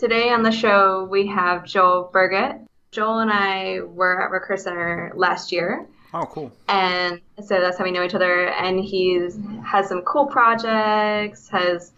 Today on the show, we have Joel Burget. Joel and I were at Recurse Center last year. Oh, cool. And so that's how we know each other. And he's has some cool projects, has,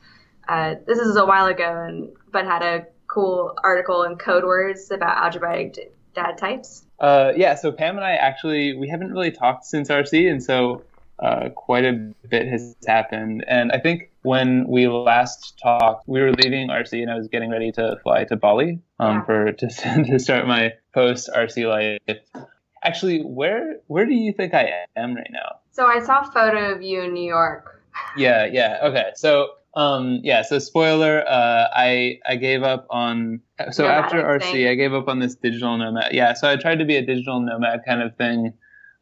uh, this is a while ago, and but had a cool article in Code Words about algebraic data types. Uh, yeah, so Pam and I actually, we haven't really talked since RC. And so uh, quite a bit has happened. And I think when we last talked, we were leaving RC and I was getting ready to fly to Bali um, yeah. for to, to start my post RC life. Actually, where where do you think I am right now? So I saw a photo of you in New York. yeah, yeah. Okay. So um, yeah, so spoiler, uh, I I gave up on so nomadic after RC, thing. I gave up on this digital nomad. Yeah, so I tried to be a digital nomad kind of thing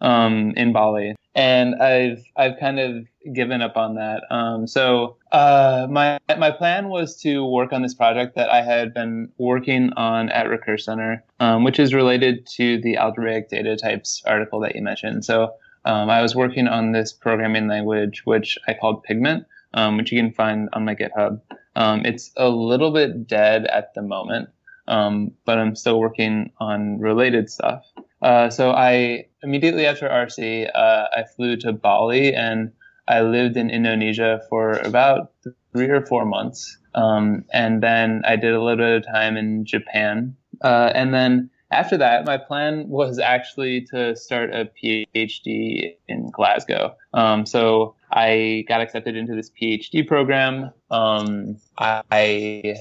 um, in Bali, and I've I've kind of given up on that. Um, so uh, my my plan was to work on this project that I had been working on at Recurse Center, um, which is related to the algebraic data types article that you mentioned. So um, I was working on this programming language, which I called Pigment, um, which you can find on my GitHub. Um, it's a little bit dead at the moment, um, but I'm still working on related stuff. Uh, so I immediately after RC, uh, I flew to Bali and I lived in Indonesia for about three or four months. Um, and then I did a little bit of time in Japan. Uh, and then after that, my plan was actually to start a PhD in Glasgow. Um, so I got accepted into this PhD program. Um, I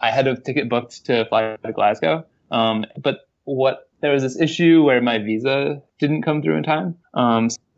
I had a ticket booked to fly to Glasgow. Um, but what there was this issue where my visa didn't come through in time.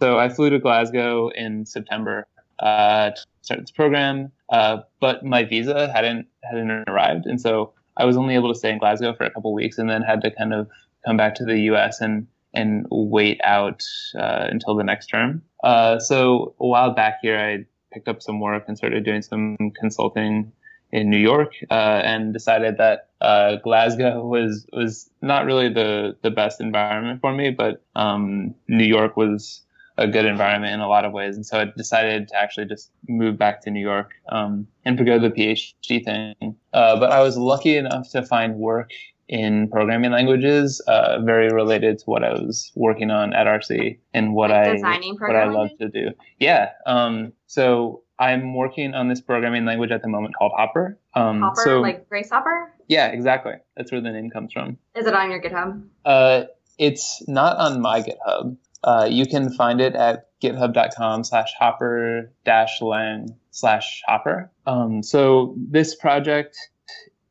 So I flew to Glasgow in September uh, to start this program, uh, but my visa hadn't hadn't arrived, and so I was only able to stay in Glasgow for a couple weeks, and then had to kind of come back to the U.S. and and wait out uh, until the next term. Uh, so a while back here, I picked up some work and started doing some consulting in New York, uh, and decided that uh, Glasgow was was not really the the best environment for me, but um, New York was a good environment in a lot of ways, and so I decided to actually just move back to New York um, and go the PhD thing. Uh, but I was lucky enough to find work in programming languages, uh, very related to what I was working on at RC and what like I what I love to do. Yeah. Um, so I'm working on this programming language at the moment called Hopper. Um, Hopper, so, like Grace Hopper? Yeah, exactly. That's where the name comes from. Is it on your GitHub? Uh, it's not on my GitHub. Uh, you can find it at github.com slash hopper dash lang slash hopper. Um, so this project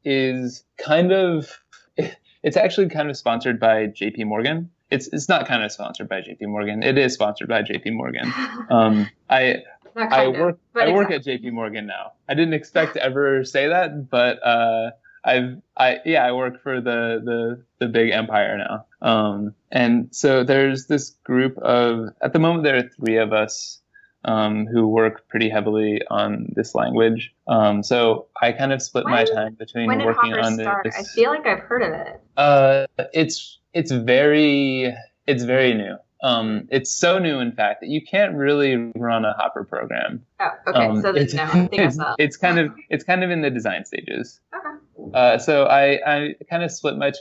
is kind of, it's actually kind of sponsored by JP Morgan. It's, it's not kind of sponsored by JP Morgan. It is sponsored by JP Morgan. Um, I, I work of, I work at JP Morgan now. I didn't expect to ever say that, but uh, I've I yeah I work for the the the big empire now. Um, and so there's this group of at the moment there are three of us um, who work pretty heavily on this language. Um, so I kind of split when, my time between working Hopper on start? this. I feel like I've heard of it. Uh, it's it's very it's very new. Um, it's so new, in fact, that you can't really run a Hopper program. Oh, okay. Um, so it's, no, I think it's, it's kind of it's kind of in the design stages. Okay. Uh, so I, I kind of split my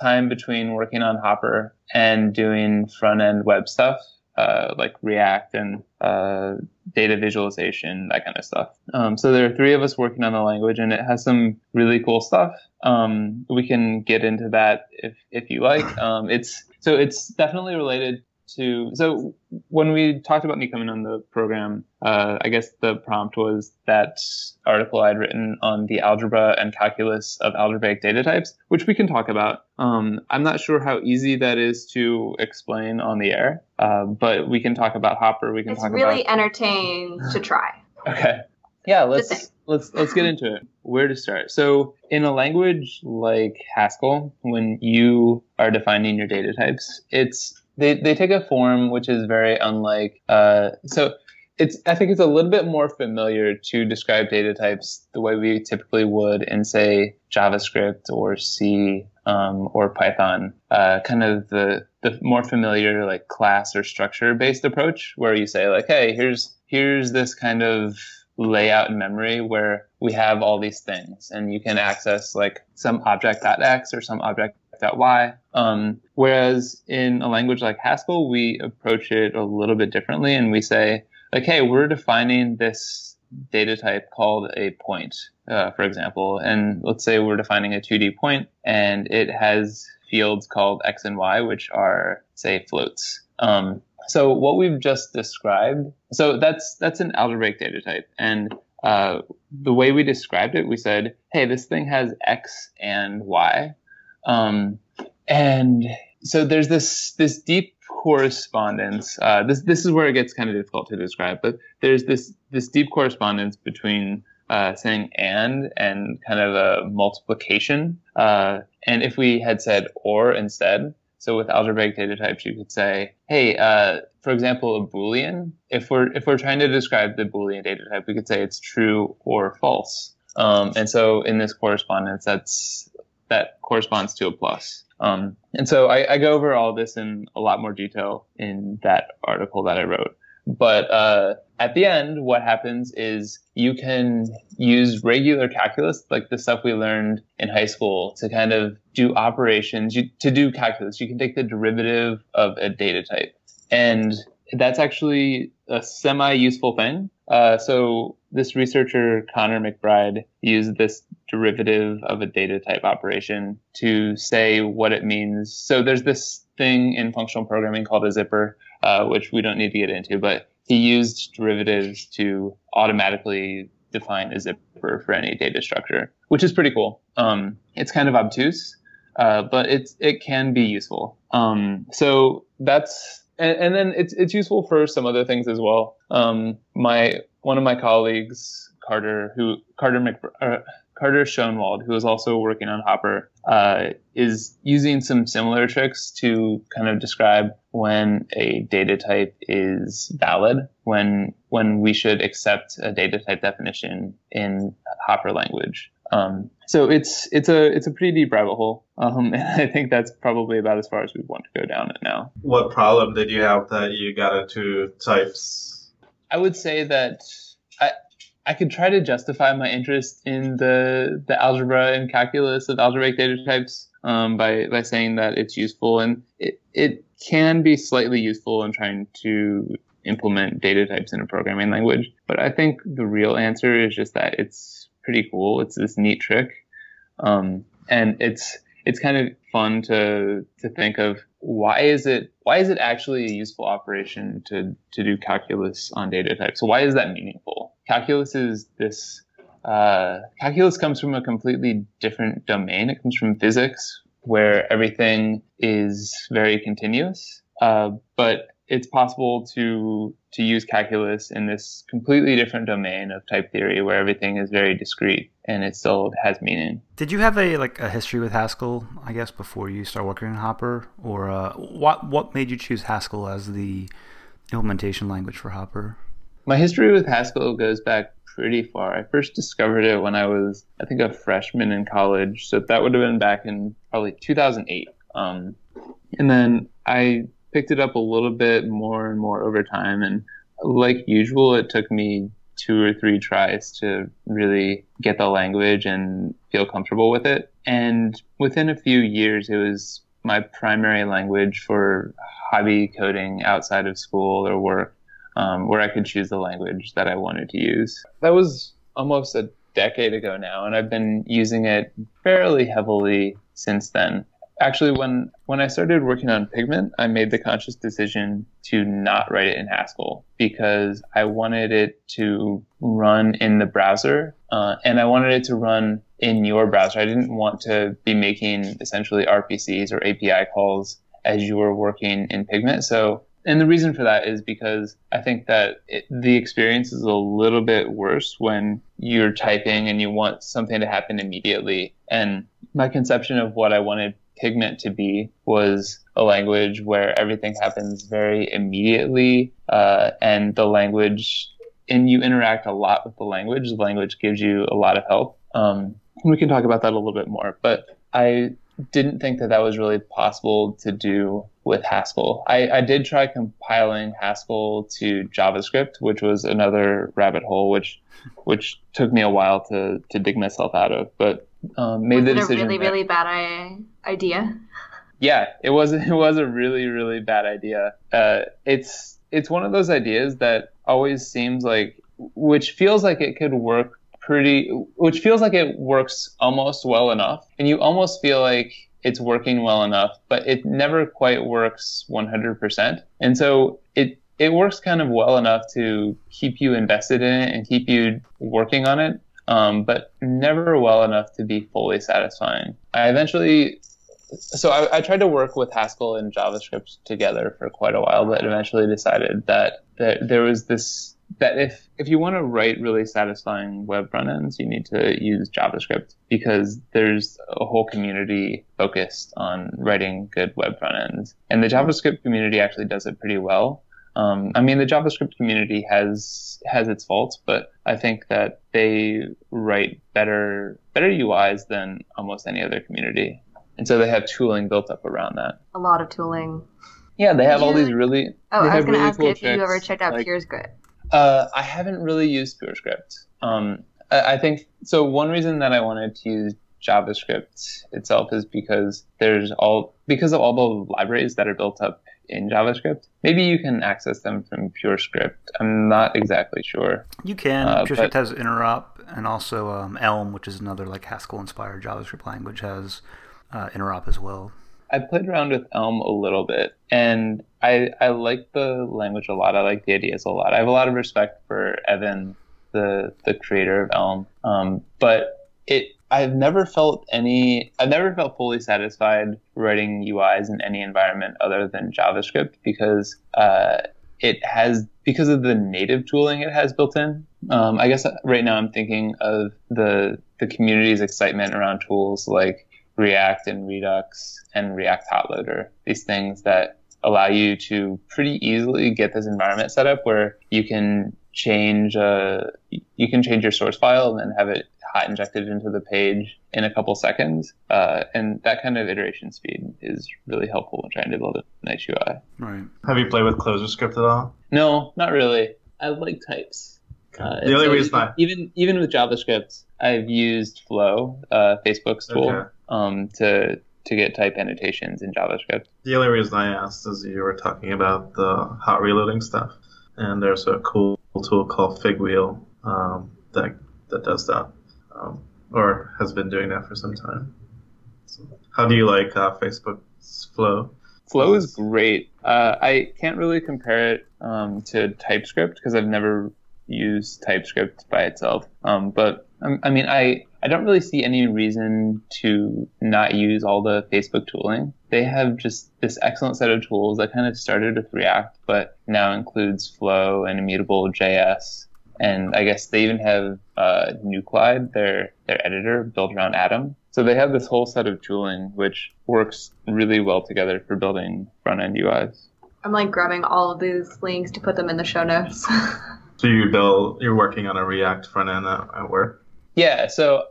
time between working on Hopper and doing front end web stuff, uh, like React and uh, data visualization, that kind of stuff. Um, so there are three of us working on the language, and it has some really cool stuff. Um, we can get into that if if you like. Um, it's so it's definitely related to so when we talked about me coming on the program uh, i guess the prompt was that article i'd written on the algebra and calculus of algebraic data types which we can talk about. Um, i'm not sure how easy that is to explain on the air uh, but we can talk about hopper we can it's talk really about entertaining to try. Okay. Yeah let's let's let's get into it. Where to start? So in a language like haskell when you are defining your data types it's they they take a form which is very unlike. Uh, so it's I think it's a little bit more familiar to describe data types the way we typically would in say JavaScript or C um, or Python. Uh, kind of the the more familiar like class or structure based approach where you say like, hey, here's here's this kind of layout in memory where we have all these things and you can access like some object.x or some object.y. Um, whereas in a language like Haskell, we approach it a little bit differently and we say, like, hey, we're defining this data type called a point, uh, for example. And let's say we're defining a 2D point and it has fields called x and y, which are, say, floats. Um, so what we've just described, so that's that's an algebraic data type, and uh, the way we described it, we said, hey, this thing has x and y, um, and so there's this this deep correspondence. Uh, this this is where it gets kind of difficult to describe, but there's this this deep correspondence between uh, saying and and kind of a multiplication. Uh, and if we had said or instead, so with algebraic data types, you could say, hey, uh, for example, a Boolean. If we're if we're trying to describe the Boolean data type, we could say it's true or false. Um, and so in this correspondence, that's that corresponds to a plus. Um, and so I, I, go over all this in a lot more detail in that article that I wrote. But uh, at the end, what happens is you can use regular calculus, like the stuff we learned in high school, to kind of do operations. You, to do calculus, you can take the derivative of a data type. And that's actually a semi useful thing. Uh, so this researcher, Conor McBride, used this derivative of a data type operation to say what it means. So there's this thing in functional programming called a zipper uh, which we don't need to get into, but he used derivatives to automatically define a zipper for any data structure, which is pretty cool. Um, it's kind of obtuse, uh, but it's it can be useful. Um, so that's and, and, then it's it's useful for some other things as well. Um, my one of my colleagues, Carter, who Carter Mc, uh, Carter Schonwald, who is also working on Hopper, uh, is using some similar tricks to kind of describe when a data type is valid, when when we should accept a data type definition in Hopper language. Um, so it's it's a it's a pretty deep rabbit hole, um, and I think that's probably about as far as we want to go down it now. What problem did you have that you got into types? I would say that I I could try to justify my interest in the the algebra and calculus of algebraic data types um, by by saying that it's useful and it it can be slightly useful in trying to implement data types in a programming language. But I think the real answer is just that it's pretty cool. It's this neat trick, um, and it's it's kind of fun to to think of why is it why is it actually a useful operation to to do calculus on data types? So why is that meaningful? Calculus is this uh, calculus comes from a completely different domain. It comes from physics, where everything is very continuous. Uh, but it's possible to to use calculus in this completely different domain of type theory where everything is very discrete and it still has meaning. Did you have a like a history with Haskell, I guess, before you start working in Hopper, or uh, what what made you choose Haskell as the implementation language for Hopper? My history with Haskell goes back pretty far. I first discovered it when I was, I think, a freshman in college. So that would have been back in probably 2008. Um, and then I picked it up a little bit more and more over time. And like usual, it took me two or three tries to really get the language and feel comfortable with it. And within a few years, it was my primary language for hobby coding outside of school or work, um, where I could choose the language that I wanted to use. That was almost a decade ago now, and I've been using it fairly heavily since then actually when when I started working on Pigment, I made the conscious decision to not write it in Haskell because I wanted it to run in the browser uh, and I wanted it to run in your browser. I didn't want to be making essentially RPCs or API calls as you were working in Pigment. So and the reason for that is because I think that it, the experience is a little bit worse when you're typing and you want something to happen immediately. And my conception of what I wanted Pigment to be was a language where everything happens very immediately, uh, and the language, and you interact a lot with the language. The language gives you a lot of help. Um, we can talk about that a little bit more, but I didn't think that that was really possible to do with Haskell. I, I did try compiling Haskell to JavaScript, which was another rabbit hole, which which took me a while to to dig myself out of. But um, made was the decision. a really that, really bad idea? Yeah, it was. It was a really really bad idea. Uh, it's it's one of those ideas that always seems like, which feels like it could work pretty, which feels like it works almost well enough, and you almost feel like it's working well enough, but it never quite works 100%. And so it it works kind of well enough to keep you invested in it and keep you working on it, um, but never well enough to be fully satisfying. I eventually, so I, I, tried to work with Haskell and JavaScript together for quite a while, but eventually decided that, that there was this that if if you want to write really satisfying web front ends, you need to use JavaScript because there's a whole community focused on writing good web front ends, and the JavaScript community actually does it pretty well. Um, I mean, the JavaScript community has has its faults, but I think that they write better better UIs than almost any other community, and so they have tooling built up around that. A lot of tooling. Yeah, they have yeah. all these really. Oh, I was going to really ask cool if tricks, you ever checked out like, PureScript. Uh, I haven't really used PureScript. Um, I, I think so. One reason that I wanted to use JavaScript itself is because there's all because of all the libraries that are built up in JavaScript. Maybe you can access them from PureScript. I'm not exactly sure. You can. Uh, PureScript but, has interop, and also um, Elm, which is another like Haskell-inspired JavaScript language, has uh, interop as well. I played around with Elm a little bit, and I I like the language a lot. I like the ideas a lot. I have a lot of respect for Evan, the the creator of Elm. Um, but it I've never felt any I've never felt fully satisfied writing UIs in any environment other than JavaScript because uh, it has because of the native tooling it has built in. Um, I guess right now I'm thinking of the the community's excitement around tools like React and Redux and React Hot Loader. These things that allow you to pretty easily get this environment set up where you can change uh, you can change your source file and then have it hot injected into the page in a couple seconds. Uh, and that kind of iteration speed is really helpful when trying to build a nice UI. Right. Have you played with ClojureScript at all? No, not really. I like types. Uh, the only so reason I even even with JavaScript, I've used Flow, uh, Facebook's tool, okay. um, to to get type annotations in JavaScript. The only reason I asked is you were talking about the hot reloading stuff, and there's a cool tool called Figwheel um, that that does that, um, or has been doing that for some time. So how do you like uh, Facebook's Flow? Flow is great. Uh, I can't really compare it um, to TypeScript because I've never used TypeScript by itself. Um, but I mean, I I don't really see any reason to not use all the Facebook tooling. They have just this excellent set of tools that kind of started with React, but now includes Flow and Immutable JS. And I guess they even have uh, Nuclide, their their editor, built around Atom. So they have this whole set of tooling which works really well together for building front end UIs. I'm like grabbing all of these links to put them in the show notes. so you build, you're working on a React front end at, at work. Yeah. So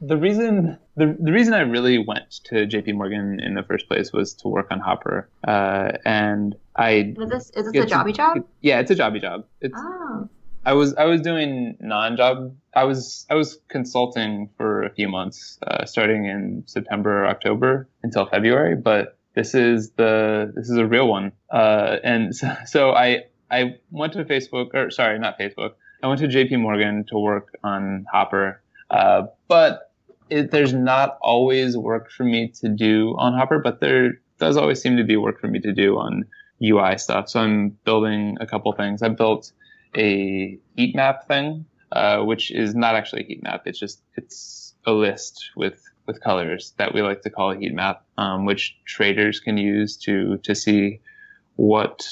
the reason the, the reason I really went to JP Morgan in the first place was to work on Hopper. Uh, and I is this is this a jobby job? Yeah, it's a jobby job. It's, oh. I was I was doing non-job. I was I was consulting for a few months, uh, starting in September or October until February. But this is the this is a real one. Uh, and so, so I I went to Facebook or sorry, not Facebook. I went to JP Morgan to work on Hopper uh, but it, there's not always work for me to do on Hopper, but there does always seem to be work for me to do on UI stuff. So I'm building a couple things. I built a heat map thing, uh, which is not actually a heat map. It's just it's a list with with colors that we like to call a heat map, um, which traders can use to to see what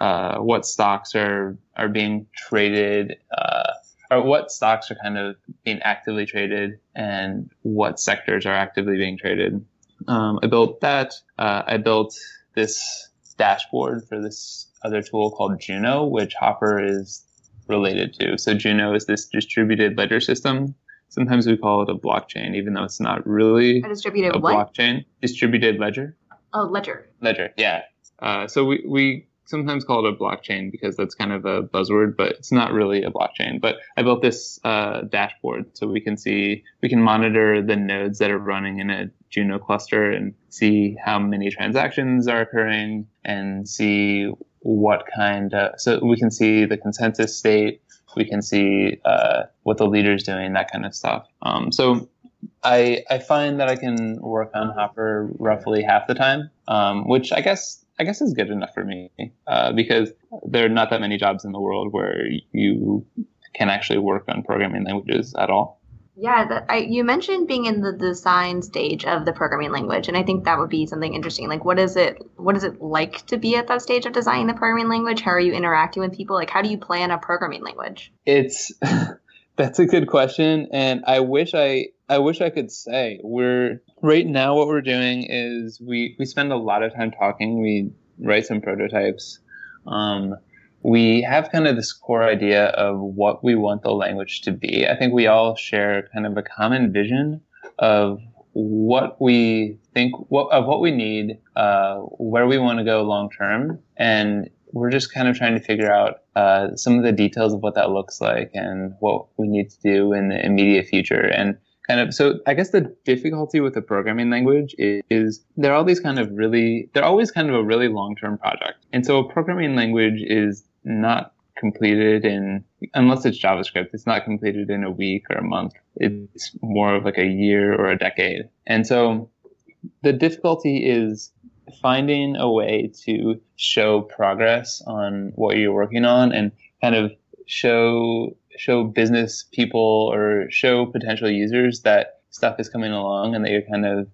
uh, what stocks are are being traded uh, or what stocks are kind of being actively traded and what sectors are actively being traded. Um, I built that. Uh, I built this dashboard for this other tool called Juno, which Hopper is related to. So Juno is this distributed ledger system. sometimes we call it a blockchain, even though it's not really a distributed a what? blockchain. Distributed ledger. Oh, ledger. Ledger, yeah. Uh, so we, we sometimes call it a blockchain because that's kind of a buzzword, but it's not really a blockchain. But I built this uh, dashboard so we can see, we can monitor the nodes that are running in a Juno cluster and see how many transactions are occurring and see what kind of, so we can see the consensus state, we can see uh, what the leader is doing, that kind of stuff. Um, so I, I find that I can work on Hopper roughly half the time, um, which I guess I guess is good enough for me uh, because there are not that many jobs in the world where you can actually work on programming languages at all. Yeah, that, I, you mentioned being in the design stage of the programming language, and I think that would be something interesting. Like, what is it? What is it like to be at that stage of designing the programming language? How are you interacting with people? Like, how do you plan a programming language? It's that's a good question, and I wish I I wish I could say we're right now. What we're doing is we we spend a lot of time talking. We write some prototypes. Um, we have kind of this core idea of what we want the language to be. I think we all share kind of a common vision of what we think what, of what we need, uh, where we want to go long term, and we're just kind of trying to figure out uh, some of the details of what that looks like and what we need to do in the immediate future. And kind of so i guess the difficulty with a programming language is, is, they're all these kind of really they're always kind of a really long-term project. And so a programming language is not completed in unless it's javascript it's not completed in a week or a month. It's more of like a year or a decade. And so the difficulty is finding a way to show progress on what you're working on and kind of show show business people or show potential users that stuff is coming along and that you're kind of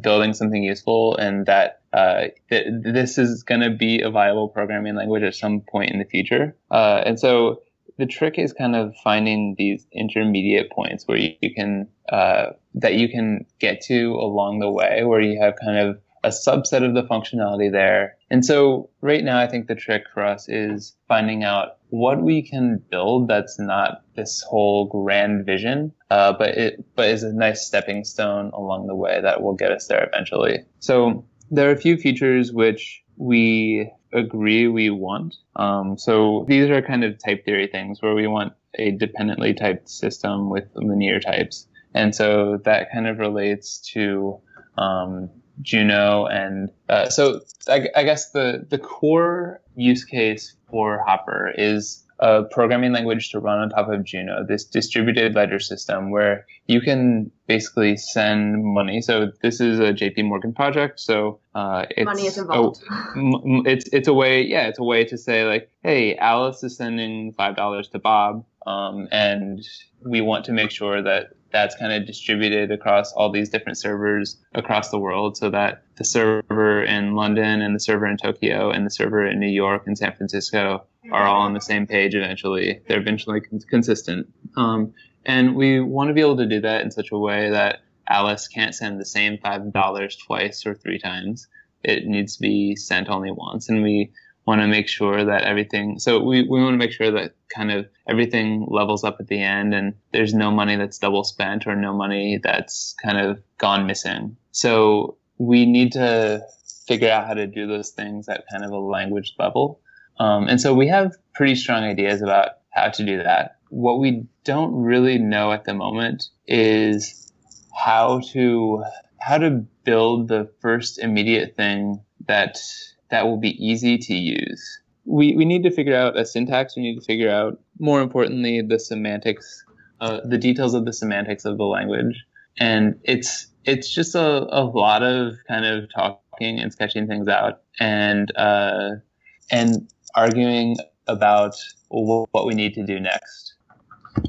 building something useful and that uh, th- this is going to be a viable programming language at some point in the future. Uh, and so the trick is kind of finding these intermediate points where you, you can uh, that you can get to along the way, where you have kind of a subset of the functionality there. And so right now, I think the trick for us is finding out what we can build that's not this whole grand vision, uh, but it but is a nice stepping stone along the way that will get us there eventually. So there are a few features which we agree we want. Um, so these are kind of type theory things where we want a dependently typed system with linear types. And so that kind of relates to um, Juno, and uh, so I, I, guess the the core use case for Hopper is a programming language to run on top of Juno, this distributed ledger system where you can basically send money. So this is a JP Morgan project. So uh, it's money is involved. A, it's it's a way, yeah, it's a way to say like, hey, Alice is sending five dollars to Bob, um, and we want to make sure that that's kind of distributed across all these different servers across the world so that the server in London and the server in Tokyo and the server in New York and San Francisco are all on the same page eventually. They're eventually consistent. Um, and we want to be able to do that in such a way that Alice can't send the same $5 twice or three times. It needs to be sent only once. And we want to make sure that everything so we, we want to make sure that kind of everything levels up at the end and there's no money that's double spent or no money that's kind of gone missing. So we need to figure out how to do those things at kind of a language level. Um, and so we have pretty strong ideas about how to do that. What we don't really know at the moment is how to how to build the first immediate thing that that will be easy to use. We, we need to figure out a syntax. We need to figure out, more importantly, the semantics, uh, the details of the semantics of the language. And it's it's just a, a lot of kind of talking and sketching things out and uh, and arguing about what we need to do next.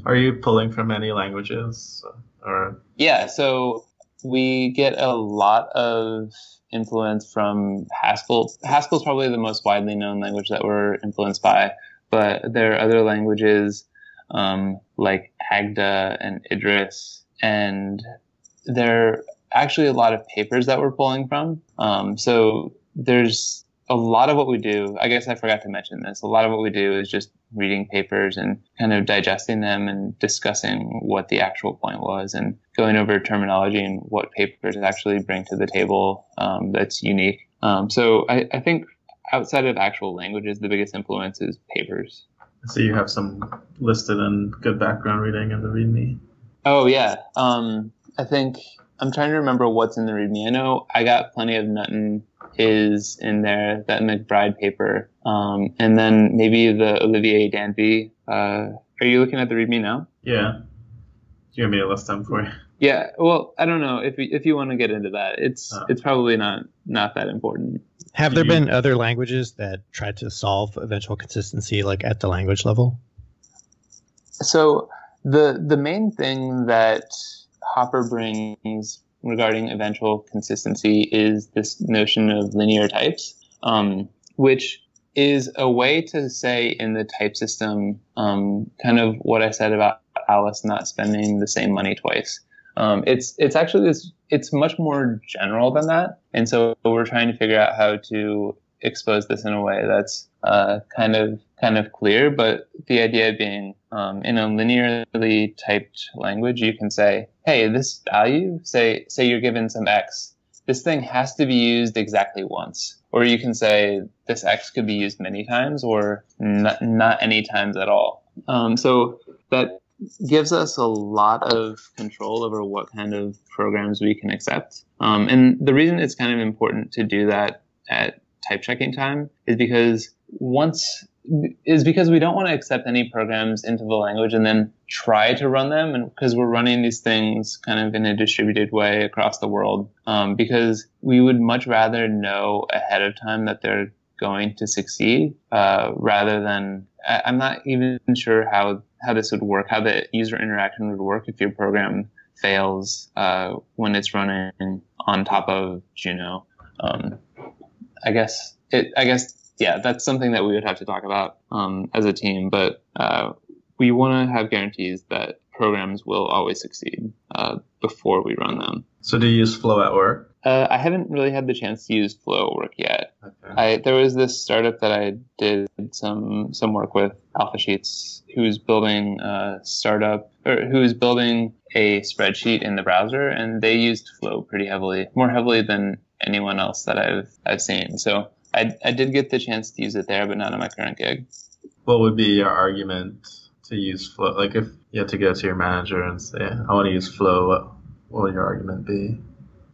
Are you pulling from any languages or? Yeah, so we get a lot of influence from Haskell. Haskell is probably the most widely known language that we're influenced by, but there are other languages um, like Agda and Idris, and there are actually a lot of papers that we're pulling from. Um, so there's a lot of what we do, I guess I forgot to mention this, a lot of what we do is just reading papers and kind of digesting them and discussing what the actual point was and going over terminology and what papers actually bring to the table um, that's unique. Um, so I, I think outside of actual languages, the biggest influence is papers. So you have some listed and good background reading in the README. Oh yeah, um, I think I'm trying to remember what's in the README. I know I got plenty of Nutton is in there, that McBride paper, um, and then maybe the Olivier Danvy. Uh, are you looking at the README now? Yeah. Do you want me to list them for you? Yeah. Well, I don't know if you, if you want to get into that. It's oh. it's probably not not that important. Have there been other languages that tried to solve eventual consistency, like at the language level? So the the main thing that Hopper brings regarding eventual consistency is this notion of linear types, um, which is a way to say in the type system um, kind of what I said about Alice not spending the same money twice. Um, it's it's actually this it's much more general than that, and so we're trying to figure out how to expose this in a way that's uh, kind of kind of clear. But the idea being, um, in a linearly typed language, you can say, "Hey, this value, say say you're given some x, this thing has to be used exactly once." Or you can say this x could be used many times, or not, not any times at all. Um, so that gives us a lot of control over what kind of programs we can accept. Um, and the reason it's kind of important to do that at type checking time is because once is because we don't want to accept any programs into the language and then try to run them and because we're running these things kind of in a distributed way across the world um, because we would much rather know ahead of time that they're going to succeed uh, rather than I'm not even sure how how this would work, how the user interaction would work if your program fails uh, when it's running on top of Juno. Um, I guess it. I guess yeah, that's something that we would have to talk about um, as a team. But uh, we want to have guarantees that programs will always succeed uh, before we run them. So do you use Flow at work? Uh, I haven't really had the chance to use Flow at work yet. Okay. I, there was this startup that I did some some work with, AlphaSheets, who's building a startup or who's building a spreadsheet in the browser, and they used Flow pretty heavily, more heavily than anyone else that I've I've seen. So I I did get the chance to use it there, but not in my current gig. What would be your argument to use Flow? Like if you had to go to your manager and say, "I want to use Flow," what, what would your argument be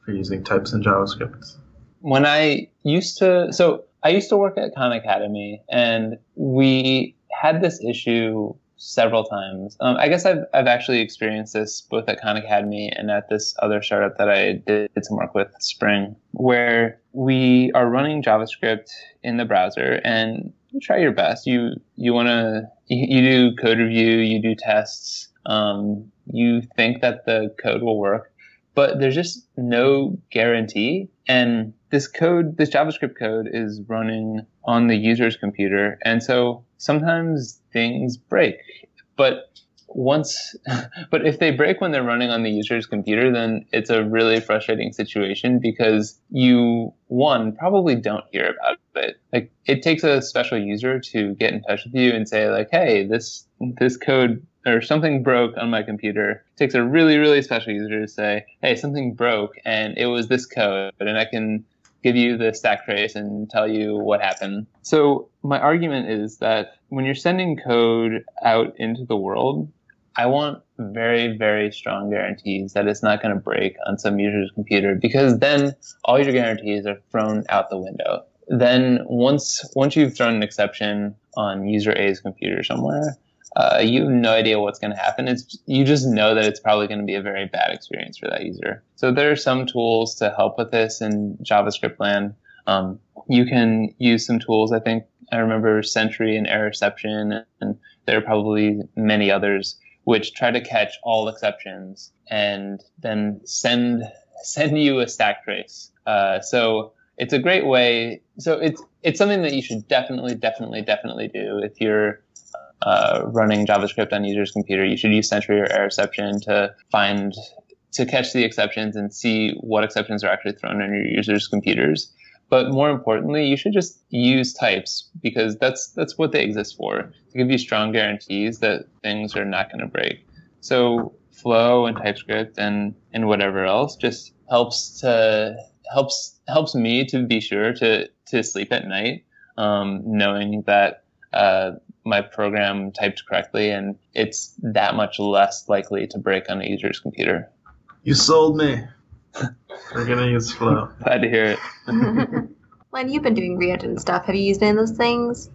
for using types in JavaScript? When I used to, so I used to work at Khan Academy, and we had this issue several times. Um, I guess I've, I've actually experienced this both at Khan Academy and at this other startup that I did, some work with, Spring, where we are running JavaScript in the browser and you try your best. You you want to you, you, do code review, you do tests, um, you think that the code will work, but there's just no guarantee. And this code, this JavaScript code, is running on the user's computer, and so sometimes things break. But once, but if they break when they're running on the user's computer, then it's a really frustrating situation because you, one, probably don't hear about it. Like, it takes a special user to get in touch with you and say, like, hey, this, this code or something broke on my computer. It takes a really, really special user to say, hey, something broke and it was this code and I can give you the stack trace and tell you what happened. So my argument is that when you're sending code out into the world, I want very, very strong guarantees that it's not going to break on some user's computer because then all your guarantees are thrown out the window. Then once once you've thrown an exception on user A's computer somewhere, uh, you have no idea what's going to happen. It's you just know that it's probably going to be a very bad experience for that user. So there are some tools to help with this in JavaScript land. Um, you can use some tools. I think I remember Sentry and Errorception, and there are probably many others which try to catch all exceptions and then send send you a stack trace. Uh, so it's a great way. So it's it's something that you should definitely, definitely, definitely do if you're uh, running JavaScript on user's computer, you should use Sentry or Errorception to find to catch the exceptions and see what exceptions are actually thrown on your users' computers. But more importantly, you should just use types because that's that's what they exist for to give you strong guarantees that things are not going to break. So Flow and TypeScript and and whatever else just helps to helps helps me to be sure to to sleep at night, um, knowing that uh, my program typed correctly and it's that much less likely to break on a user's computer. You sold me. We're gonna use Flow. Glad to hear it. Len, you've been doing React and stuff. Have you used any of those things?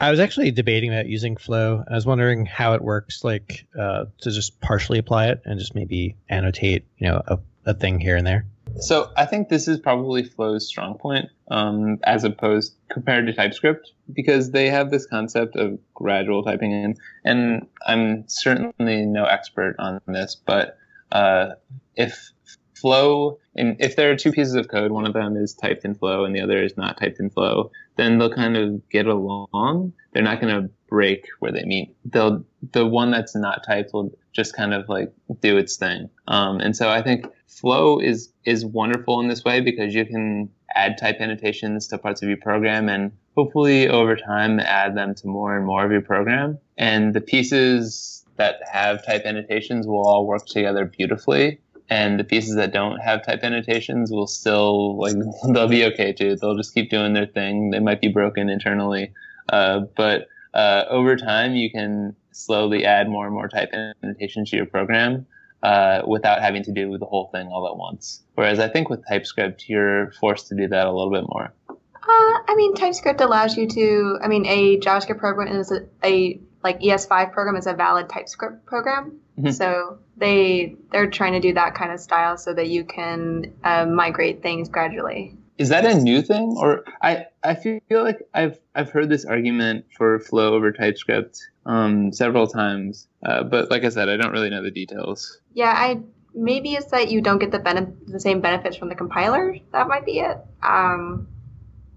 I was actually debating about using Flow. I was wondering how it works, like uh, to just partially apply it and just maybe annotate, you know, a, a thing here and there. So I think this is probably Flow's strong point, um, as opposed compared to TypeScript, because they have this concept of gradual typing in. And I'm certainly no expert on this, but uh, if Flow, and if there are two pieces of code, one of them is typed in Flow and the other is not typed in Flow, then they'll kind of get along. They're not going to break where they meet. They'll the one that's not typed will just kind of like do its thing. Um, and so I think Flow is is wonderful in this way because you can add type annotations to parts of your program and hopefully over time add them to more and more of your program. And the pieces that have type annotations will all work together beautifully and the pieces that don't have type annotations will still like they'll be okay too. They'll just keep doing their thing. They might be broken internally, uh, but uh, over time you can slowly add more and more type annotations to your program uh, without having to do the whole thing all at once. Whereas I think with TypeScript you're forced to do that a little bit more. Uh, I mean, TypeScript allows you to. I mean, a JavaScript program is a, a like ES5 program is a valid TypeScript program. Mm-hmm. So they they're trying to do that kind of style so that you can uh, migrate things gradually. Is that a new thing, or I I feel like I've I've heard this argument for Flow over TypeScript um, several times, uh, but like I said, I don't really know the details. Yeah, I maybe it's that you don't get the benef- the same benefits from the compiler. That might be it. Um,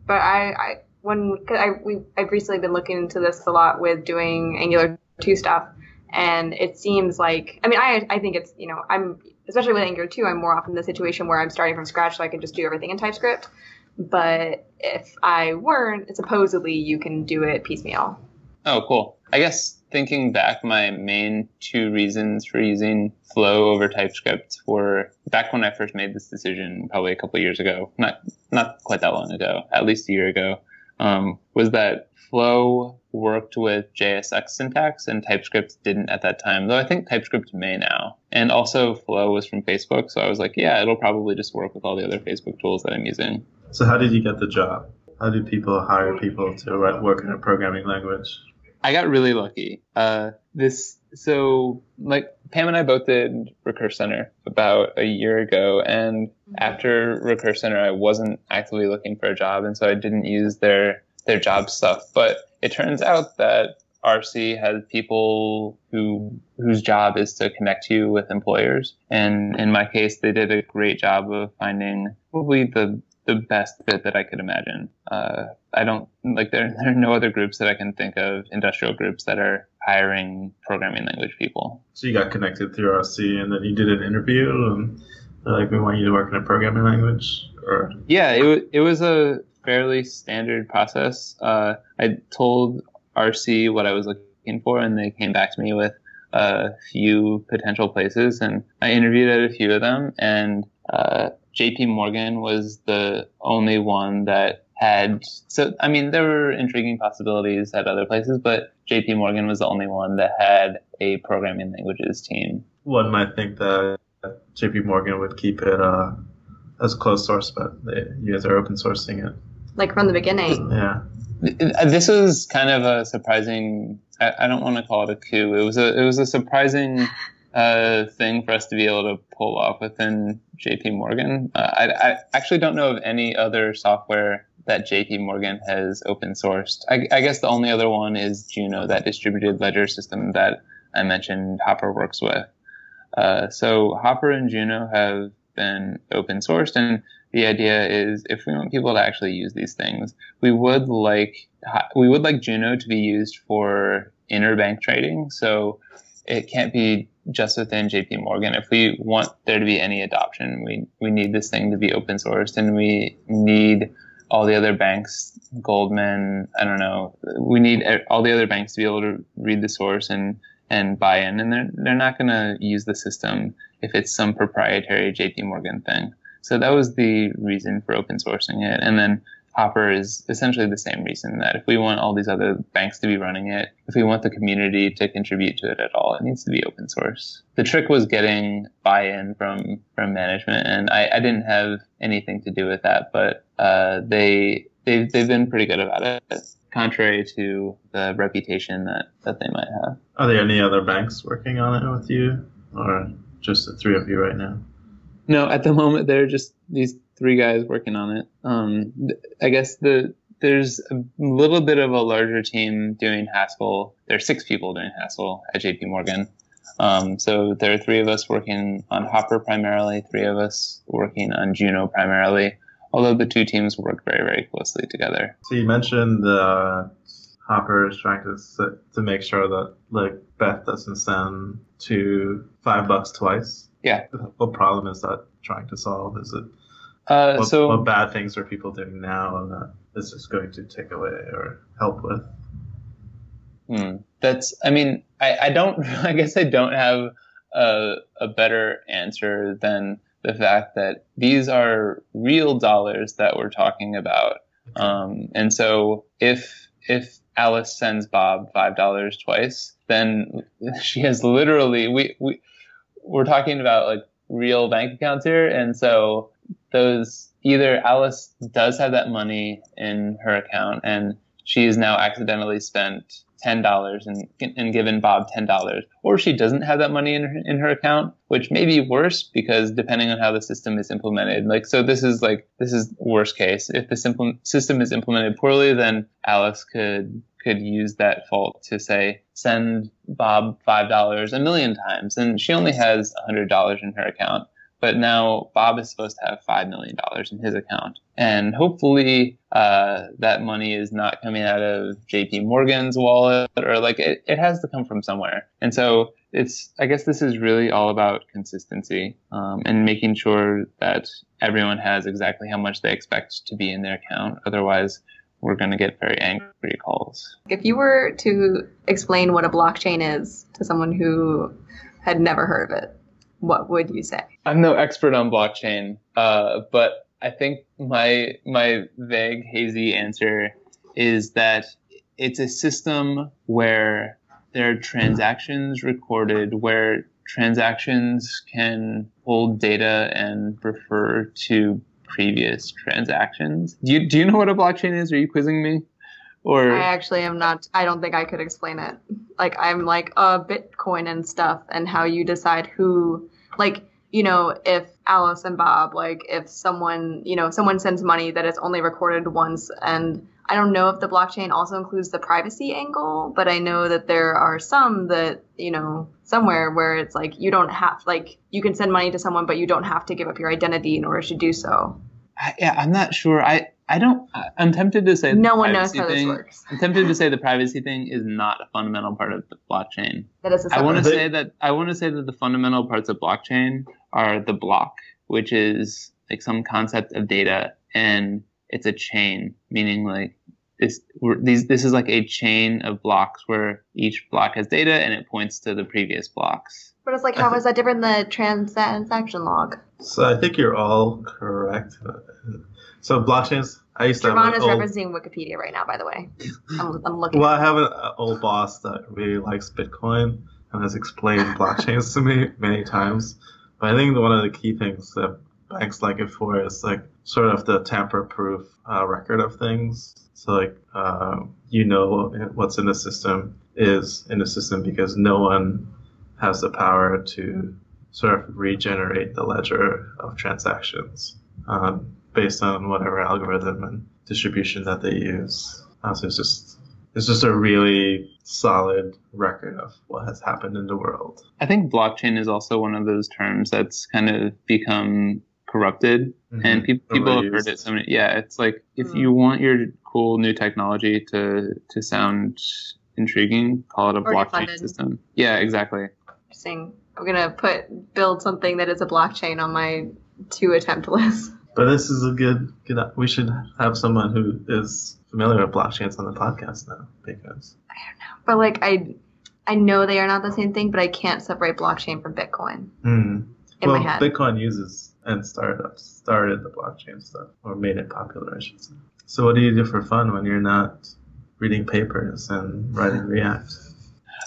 but I, I when I we I've recently been looking into this a lot with doing Angular two stuff, and it seems like, I mean, I, I think it's, you know, I'm, especially with Angular 2, I'm more often in the situation where I'm starting from scratch so I can just do everything in TypeScript. But if I weren't, supposedly you can do it piecemeal. Oh, cool. I guess thinking back, my main two reasons for using Flow over TypeScript were back when I first made this decision, probably a couple years ago, not not quite that long ago, at least a year ago, um, was that Flow worked with JSX syntax and TypeScript didn't at that time, though I think TypeScript may now. And also Flow was from Facebook, so I was like, yeah, it'll probably just work with all the other Facebook tools that I'm using. So how did you get the job? How do people hire people to work in a programming language? I got really lucky. Uh, this so like Pam and I both did Recurse Center about a year ago, and after Recurse Center, I wasn't actively looking for a job, and so I didn't use their their job stuff. But it turns out that RC has people who whose job is to connect you with employers, and in my case, they did a great job of finding probably the the best fit that I could imagine. Uh, I don't like there, there are no other groups that I can think of, industrial groups that are hiring programming language people. So you got connected through RC, and then you did an interview, and like, we want you to work in a programming language, or yeah, it it was a fairly standard process. Uh, I told RC what I was looking for, and they came back to me with a few potential places, and I interviewed at a few of them, and uh, JP Morgan was the only one that had so I mean there were intriguing possibilities at other places, but JP Morgan was the only one that had a programming languages team. One might think that JP Morgan would keep it uh, as closed source, but they, you guys are open sourcing it. Like from the beginning. Yeah. This was kind of a surprising. I, I don't want to call it a coup. It was a it was a surprising uh, thing for us to be able to pull off within JP Morgan. Uh, I, I, actually don't know of any other software that JP Morgan has open sourced. I, I, guess the only other one is Juno, that distributed ledger system that I mentioned Hopper works with. Uh, so Hopper and Juno have been open sourced, and the idea is if we want people to actually use these things, we would like we would like Juno to be used for interbank trading. So it can't be just within JP Morgan. If we want there to be any adoption, we, we need this thing to be open sourced and we need all the other banks, Goldman, I don't know, we need all the other banks to be able to read the source and, and buy in. And they're, they're not going to use the system if it's some proprietary JP Morgan thing. So that was the reason for open sourcing it. And then Hopper is essentially the same reason that if we want all these other banks to be running it, if we want the community to contribute to it at all, it needs to be open source. The trick was getting buy-in from from management, and I, I didn't have anything to do with that, but uh, they they've they've been pretty good about it, contrary to the reputation that that they might have. Are there any other banks working on it with you, or just the three of you right now? No, at the moment there are just these three guys working on it. Um, I guess the there's a little bit of a larger team doing Haskell. There are six people doing Haskell at JP Morgan. Um, so there are three of us working on Hopper primarily, three of us working on Juno primarily, although the two teams work very, very closely together. So you mentioned uh, Hopper is trying to to make sure that like Beth doesn't send to five bucks twice. Yeah. What problem is that trying to solve? Is it uh, what, so what bad things are people doing now that this is going to take away or help with? Hmm. That's. I mean, I, I don't. I guess I don't have a, a better answer than the fact that these are real dollars that we're talking about. Um, and so if if Alice sends Bob five dollars twice, then she has literally we we we're talking about like real bank accounts here, and so those either Alice does have that money in her account and she has now accidentally spent ten dollars and and given Bob ten dollars, or she doesn't have that money in her, in her account, which may be worse because depending on how the system is implemented. Like so, this is like this is worst case. If the simple system is implemented poorly, then Alice could could use that fault to say send Bob five dollars a million times, and she only has a hundred dollars in her account. But now Bob is supposed to have $5 million in his account. And hopefully uh, that money is not coming out of JP Morgan's wallet or like it, it has to come from somewhere. And so it's, I guess this is really all about consistency um, and making sure that everyone has exactly how much they expect to be in their account. Otherwise, we're going to get very angry calls. If you were to explain what a blockchain is to someone who had never heard of it, what would you say? I'm no expert on blockchain, uh, but I think my my vague, hazy answer is that it's a system where there are transactions recorded, where transactions can hold data and refer to previous transactions. Do you do you know what a blockchain is? Are you quizzing me? Or I actually am not. I don't think I could explain it. Like I'm like a Bitcoin and stuff, and how you decide who, like you know, if Alice and Bob, like if someone, you know, someone sends money that is only recorded once, and I don't know if the blockchain also includes the privacy angle, but I know that there are some that you know somewhere where it's like you don't have like you can send money to someone, but you don't have to give up your identity in order to do so. I, yeah, I'm not sure. I I don't. I'm tempted to say no one knows how thing, this works. I'm tempted to say the privacy thing is not a fundamental part of the blockchain. That is. I want to say that I want to say that the fundamental parts of blockchain are the block, which is like some concept of data, and it's a chain, meaning like this. These this is like a chain of blocks where each block has data and it points to the previous blocks. But it's like, how is that different than the transaction log? So I think you're all correct. So blockchains. I used to. Javon is old... referencing Wikipedia right now, by the way. I'm, I'm looking. Well, I have an old boss that really likes Bitcoin and has explained blockchains to me many times. But I think one of the key things that banks like it for is like sort of the tamper-proof uh, record of things. So like uh, you know what's in the system is in the system because no one has the power to sort of regenerate the ledger of transactions. Um, based on whatever algorithm and distribution that they use. Uh, so it's just it's just a really solid record of what has happened in the world. I think blockchain is also one of those terms that's kind of become corrupted mm-hmm. and pe- people have heard it so many yeah it's like if mm. you want your cool new technology to to sound intriguing call it a blockchain funded. system yeah exactly interesting I'm gonna put build something that is a blockchain on my to attempt list. But this is a good good. We should have someone who is familiar with blockchains on the podcast now because I don't know, but like I, I know they are not the same thing, but I can't separate blockchain from Bitcoin. Mm. In well, my head. Bitcoin uses and startups started the blockchain stuff or made it popular, I should say. So what do you do for fun when you're not reading papers and writing React?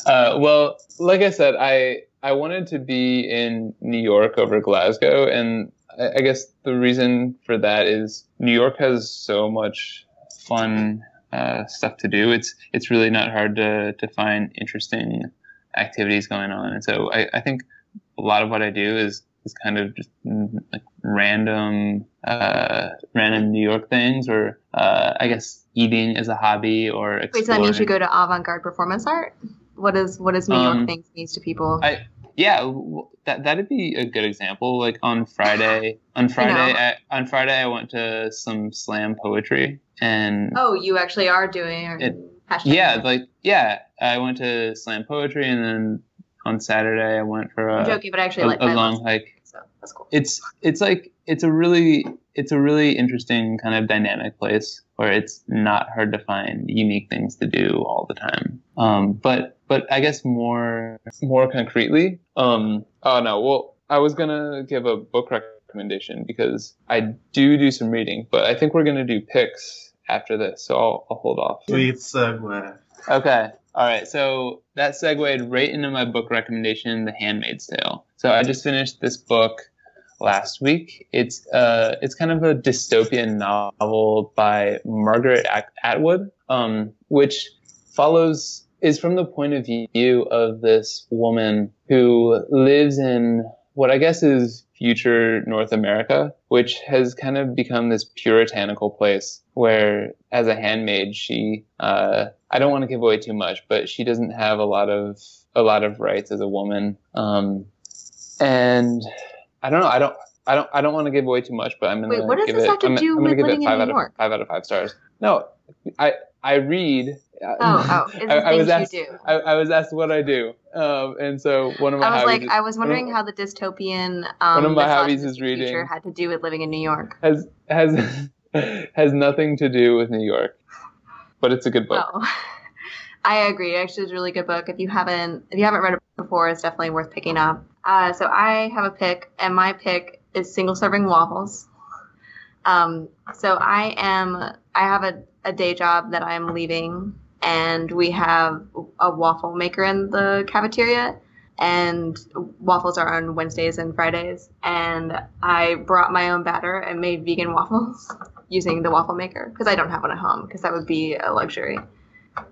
Uh, well, like I said, I I wanted to be in New York over Glasgow, and I, I guess the reason for that is New York has so much fun uh, stuff to do. It's it's really not hard to to find interesting activities going on, and so I, I think a lot of what I do is is kind of just mm, like random uh, random New York things, or uh, I guess eating as a hobby, or exploring. Wait, so that means you go to avant-garde performance art? What is what does New York um, things means to people? I, yeah, that that'd be a good example. Like on Friday, on Friday, I, on Friday, I went to some slam poetry, and oh, you actually are doing it. Yeah, like yeah, I went to slam poetry, and then on Saturday I went for a, I'm joking, but I actually a, like a long hike. So that's cool. It's it's like it's a really it's a really interesting kind of dynamic place where it's not hard to find unique things to do all the time. Um, but but I guess more more concretely, um, oh no, well I was gonna give a book recommendation because I do do some reading, but I think we're gonna do picks after this, so I'll, I'll hold off. Sweet segue. Okay. All right, so that segued right into my book recommendation, The Handmaid's Tale. So I just finished this book last week. It's uh, it's kind of a dystopian novel by Margaret Atwood, um, which follows is from the point of view of this woman who lives in what I guess is future North America, which has kind of become this puritanical place where, as a handmaid, she uh, I don't want to give away too much, but she doesn't have a lot of a lot of rights as a woman. Um, and I don't know. I don't. I don't. I don't want to give away too much, but I'm what does give it. have to I'm, do I'm with gonna give living it five out of five out of five stars. No, I I read. Oh, oh, it's I, I was things asked. you do. I, I was asked what I do, um, and so one of my I was hobbies like, I was wondering how the dystopian um, One of my hobbies is reading. had to do with living in New York. has has has nothing to do with New York, but it's a good book. Oh, I agree. Actually, it's a really good book. If you haven't, if you haven't read it before, it's definitely worth picking up. Uh, so I have a pick, and my pick is single serving waffles. Um, so I am, I have a, a day job that I'm leaving, and we have a waffle maker in the cafeteria, and waffles are on Wednesdays and Fridays. And I brought my own batter and made vegan waffles using the waffle maker because I don't have one at home because that would be a luxury.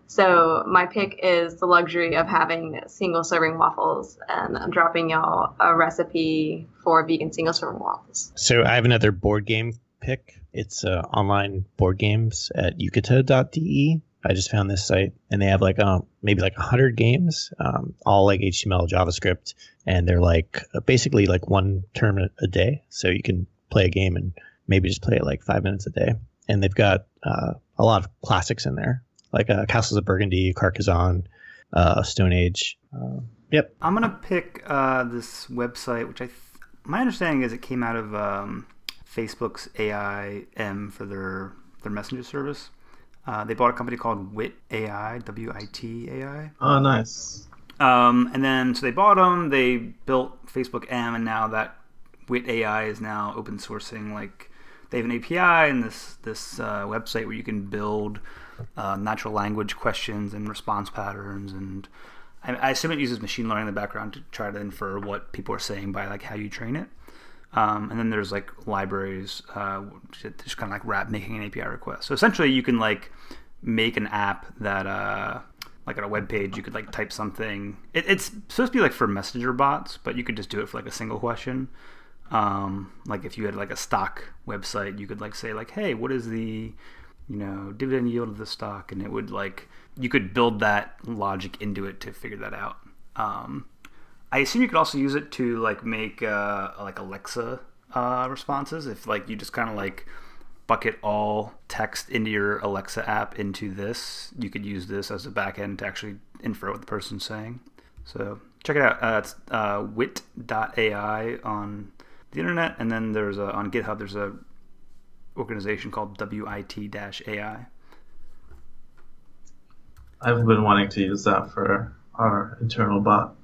So my pick is the luxury of having single serving waffles, and I'm dropping y'all a recipe for vegan single serving waffles. So I have another board game pick. It's uh, online board games at yucata.de. I just found this site, and they have like um, maybe like hundred games, um, all like HTML, JavaScript, and they're like basically like one term a, day. So you can play a game and maybe just play it like five minutes a day. And they've got uh, a lot of classics in there, like uh, Castles of Burgundy, Carcassonne, uh, Stone Age. Uh, yep. I'm gonna pick uh, this website, which I, th- my understanding is it came out of um, Facebook's AIM for their their messenger service. Uh, they bought a company called Wit AI, W I T A I. Oh, nice. Um, and then so they bought them. They built Facebook M, and now that Wit AI is now open sourcing. Like they have an API and this this uh, website where you can build uh, natural language questions and response patterns, and I, I assume it uses machine learning in the background to try to infer what people are saying by like how you train it. Um, and then there's like libraries, uh, just kind of like wrap making an API request. So essentially, you can like make an app that, uh, like on a web page, you could like type something. It, it's supposed to be like for messenger bots, but you could just do it for like a single question. Um, like if you had like a stock website, you could like say like, hey, what is the you know dividend yield of the stock, and it would like you could build that logic into it to figure that out. Um, I assume you could also use it to like make uh, like Alexa uh, responses if like you just kind of like bucket all text into your Alexa app into this. You could use this as a backend to actually infer what the person's saying. So check it out. Uh, it's uh, wit.ai on the internet, and then there's a, on GitHub. There's a organization called WIT-AI. I've been wanting to use that for our internal bot.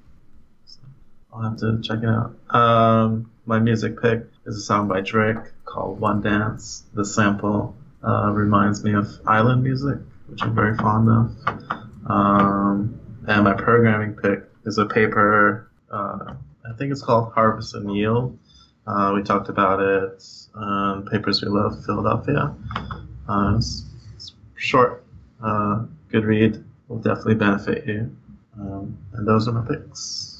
I'll have to check it out. Um, my music pick is a song by Drake called One Dance. The sample uh, reminds me of island music, which I'm very fond of. Um, and my programming pick is a paper, uh, I think it's called Harvest and Yield. Uh, we talked about it on Papers We Love Philadelphia. Uh, it's, it's, short, uh, good read, will definitely benefit you. Um, and those are my picks.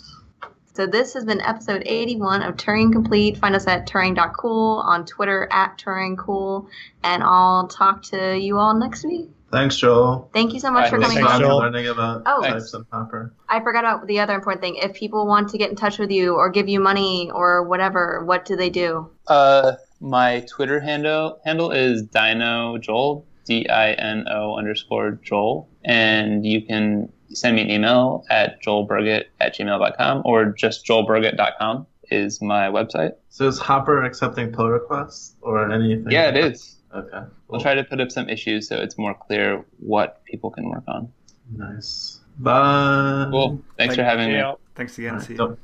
So this has been episode 81 of Turing Complete. Find us at Turing.cool, on Twitter at TuringCool, and I'll talk to you all next week. Thanks, Joel. Thank you so much for coming on. learning about oh, types and Hopper. I forgot about the other important thing. If people want to get in touch with you or give you money or whatever, what do they do? Uh, my Twitter handle handle is Dino Joel, D I N O underscore Joel, and you can send me an email at joelburget at gmail.com or just joelburget.com is my website. So is Hopper accepting pull requests or anything? Yeah, it is. Okay. Cool. We'll try to put up some issues so it's more clear what people can work on. Nice. Bye. Cool. Thanks Thank for having me. Thanks again. See you.